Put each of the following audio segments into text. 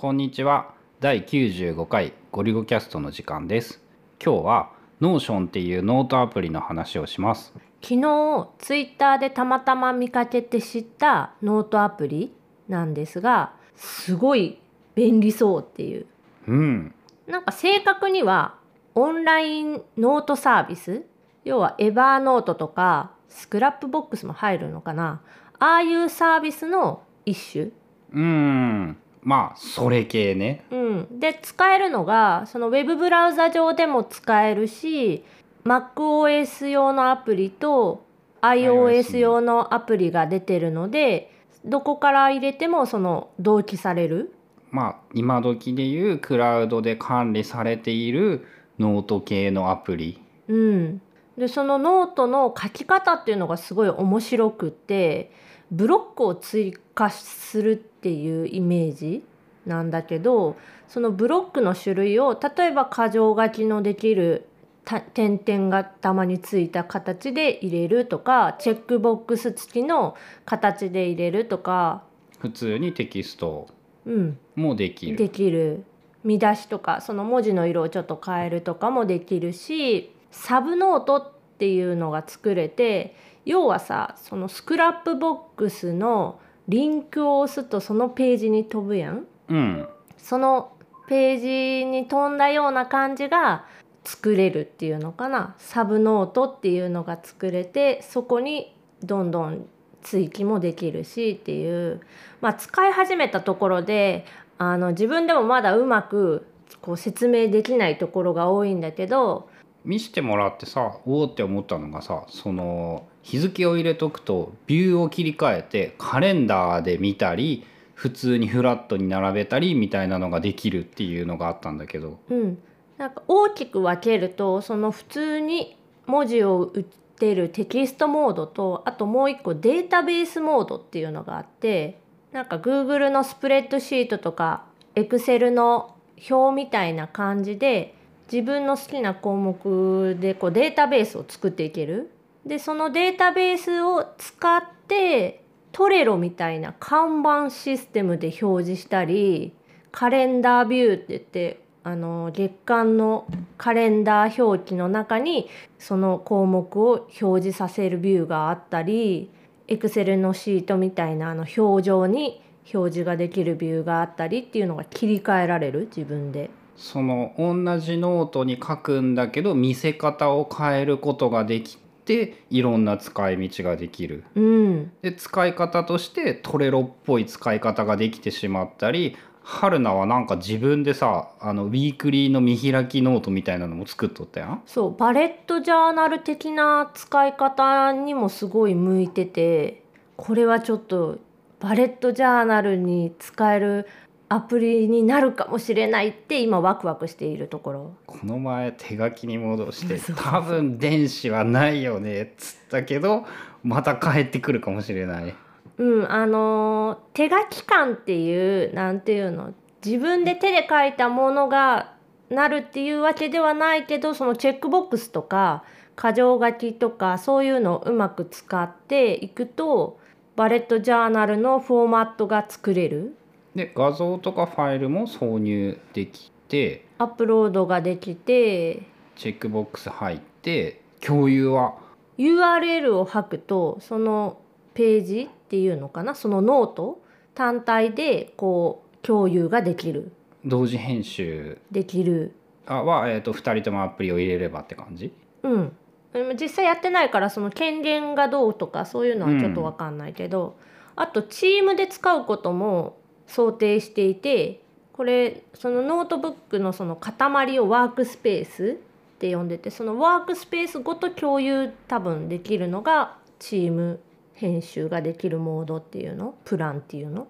こんにちは。第95回ごりゅごcast の時間です。今日は Notion っていうノートアプリの話をします。昨日ツイッターでたまたま見かけて知ったノートアプリなんですがすごい便利そうっていう。うん。なんか正確にはオンラインノートサービス要は Evernote とか Scrapbox も入るのかな。ああいうサービスの一種。うんまあそれ系ね。うん、で使えるのがそのウェブブラウザ上でも使えるし MacOS 用のアプリと iOS 用のアプリが出てるのでどこから入れてもその同期される。まあ今時でいうクラウドで管理されているノート系のアプリ。うん、でそのノートの書き方っていうのがすごい面白くってブロックを追加するっていうイメージなんだけどそのブロックの種類を例えば箇条書きのできるた点々が頭についた形で入れるとかチェックボックス付きの形で入れるとか、普通にテキスト。うん、もできる。できる。見出しとかその文字の色をちょっと変えるとかもできるしサブノートっていうのが作れて要はさその Scrapbox のリンクを押すとそのページに飛ぶやん。うん。そのページに飛んだような感じが作れるっていうのかな。サブノートっていうのが作れてそこにどんどん追記もできるしっていう、まあ、使い始めたところであの自分でもまだうまくこう説明できないところが多いんだけど見してもらってさおおって思ったのがさその日付を入れとくとビューを切り替えてカレンダーで見たり普通にフラットに並べたりみたいなのができるっていうのがあったんだけど。うん、なんか大きく分けるとその普通に文字を打ってるテキストモードとあともう一個データベースモードっていうのがあってなんか Google のスプレッドシートとか Excel の表みたいな感じで自分の好きな項目でこうデータベースを作っていける。でそのデータベースを使ってトレロみたいな看板システムで表示したりカレンダービューって言ってあの月間のカレンダー表記の中にその項目を表示させるビューがあったり Excel のシートみたいなあの表状に表示ができるビューがあったりっていうのが切り替えられる自分で。その同じノートに書くんだけど見せ方を変えることができていろんな使い道ができる。うん、で使い方として Trello っぽい使い方ができてしまったり春菜はなんか自分でさあのウィークリーの見開きノートみたいなのも作っとったやん？そうバレットジャーナル的な使い方にもすごい向いててこれはちょっとバレットジャーナルに使えるアプリになるかもしれないって今ワクワクしているところ。この前手書きに戻して多分電子はないよねっつったけどまた帰ってくるかもしれない。うん、あのー手書き感っていうなんていうの？自分で手で書いたものがなるっていうわけではないけどそのチェックボックスとか箇条書きとかそういうのをうまく使っていくとバレットジャーナルのフォーマットが作れるで画像とかファイルも挿入できてアップロードができてチェックボックス入って共有は URL を吐くとそのページっていうのかなそのノート単体でこう共有ができる。同時編集。できる。あは、えー、と2人ともアプリを入れればって感じ？うん。でも実際やってないからその権限がどうとかそういうのはちょっと分かんないけど、あとチームで使うことも想定していてこれそのノートブックのその塊をワークスペースって呼んでてそのワークスペースごと共有多分できるのがチーム編集ができるモードっていうの？プランっていうの？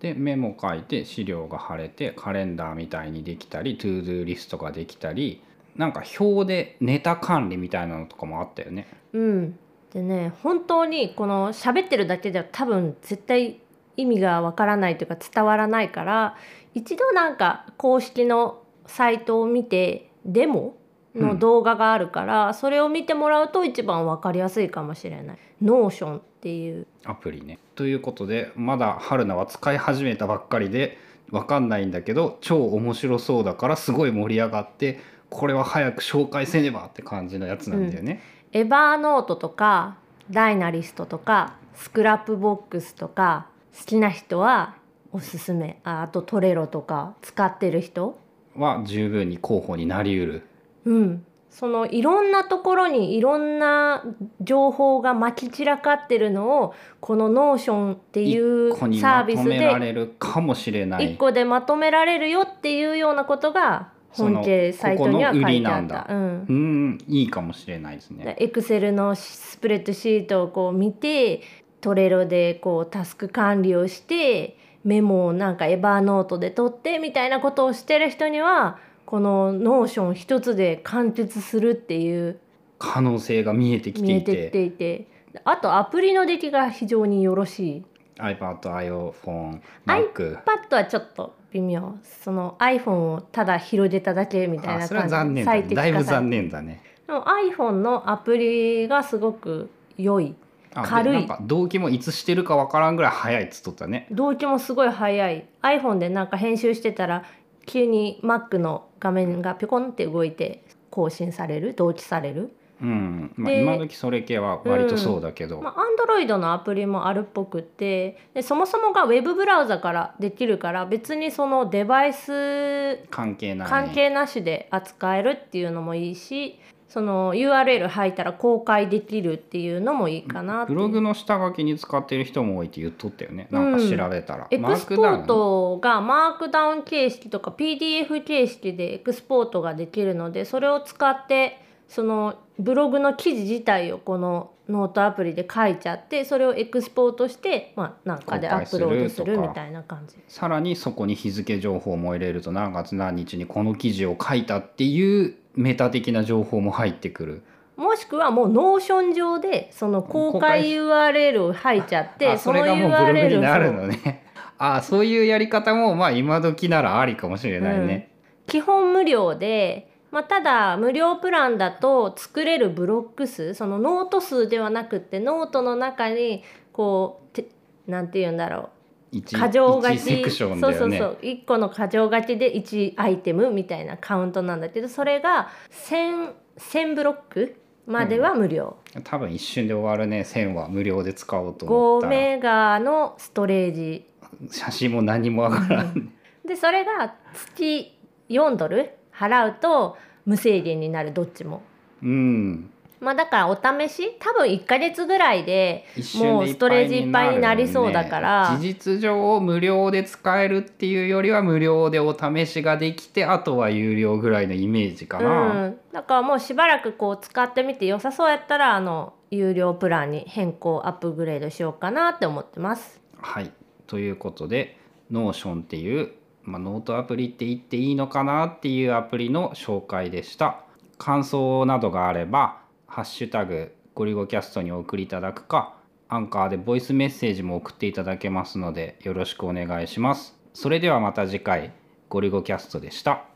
でメモ書いて資料が貼れてカレンダーみたいにできたり ToDo リストができたりなんか表でネタ管理みたいなのとかもあったよね。うん、でね本当にこの喋ってるだけでは多分絶対意味がわからないというか伝わらないから一度なんか公式のサイトを見てデモの動画があるから、それを見てもらうと一番わかりやすいかもしれない。Notion っていうアプリね。ということでまだ春菜は使い始めたばっかりでわかんないんだけど超面白そうだからすごい盛り上がってこれは早く紹介せねばって感じのやつなんだよね。 Evernote とか Dynalist とか Scrapbox とか好きな人はおすすめああと Trello とか使ってる人は十分に候補になりうる。うんそのいろんなところにいろんな情報がまき散らかってるのをこの Notion っていうサービスでれるかもしれない。一個でまとめられるよっていうようなことが本家サイトには書いてあった。ここうんうんいいかもしれないですね。エクセルのスプレッドシートをこう見て Trello でこうタスク管理をしてメモをなんか Evernote で取ってみたいなことをしてる人にはこの Notion 一つで完結するっていう可能性が見えてきていてきてていてあとアプリの出来が非常によろしい iPad、iPhone、Mac。iPad はちょっと微妙その iPhone をただ広げただけみたいな感じ残念だね。だいぶ残念だね。でも iPhone のアプリがすごく良い軽いなんか同期もいつしてるかわからんぐらい早いっつっとったね。動機もすごい早い iPhone でなんか編集してたら急に Mac の画面がピョコンって動いて更新される？同期される？うん。まあ、で今時それ系は割とそうだけど。まあ、Android のアプリもあるっぽくってでそもそもが Web ブラウザからできるから別にそのデバイス関係ない。関係なしで扱えるっていうのもいいしその URL 入ったら公開できるっていうのもいいかなブログの下書きに使ってる人も多いって言っとったよね。なんか調べたら。エクスポートが Markdown 形式とか PDF 形式でエクスポートができるのでそれを使ってそのブログの記事自体をこのノートアプリで書いちゃってそれをエクスポートして、まあ、なんかでアップロードするみたいな感じ。さらにそこに日付情報も入れると何月何日にこの記事を書いたっていうメタ的な情報も入ってくる。もしくはもう Notion 上でその公開 URL を入っちゃってあそれがもうブログになるのね。あそういうやり方もまあ今時ならありかもしれないね。基本無料で、まあ、ただ無料プランだと作れるブロック数そのノート数ではなくってノートの中にこうてなんて言うんだろ一う箇条書きね。そうそうそう。1個の箇条書きで1アイテムみたいなカウントなんだけどそれが 1000, 1000ブロックまでは無料、多分一瞬で終わるね。1000は無料で使おうと思っ5たら。メガのストレージ。写真も何もわからん、でそれが月4ドル払うと無制限になるどっちも。うん。まあだからお試し多分1ヶ月ぐらいでもうストレージいっぱいになりそうだから。事実上無料で使えるっていうよりは無料でお試しができてあとは有料ぐらいのイメージかうな、ん、だからもうしばらくこう使ってみて良さそうやったらあの有料プランに変更アップグレードしようかなって思ってます。はい。ということで Notion っていう、まあ、ノートアプリって言っていいのかなっていうアプリの紹介でした。感想などがあれば「ハッシュタグゴリゴキャスト」にお送りいただくかアンカーでボイスメッセージも送っていただけますのでよろしくお願いします。それではまた次回ゴリゴキャストでした。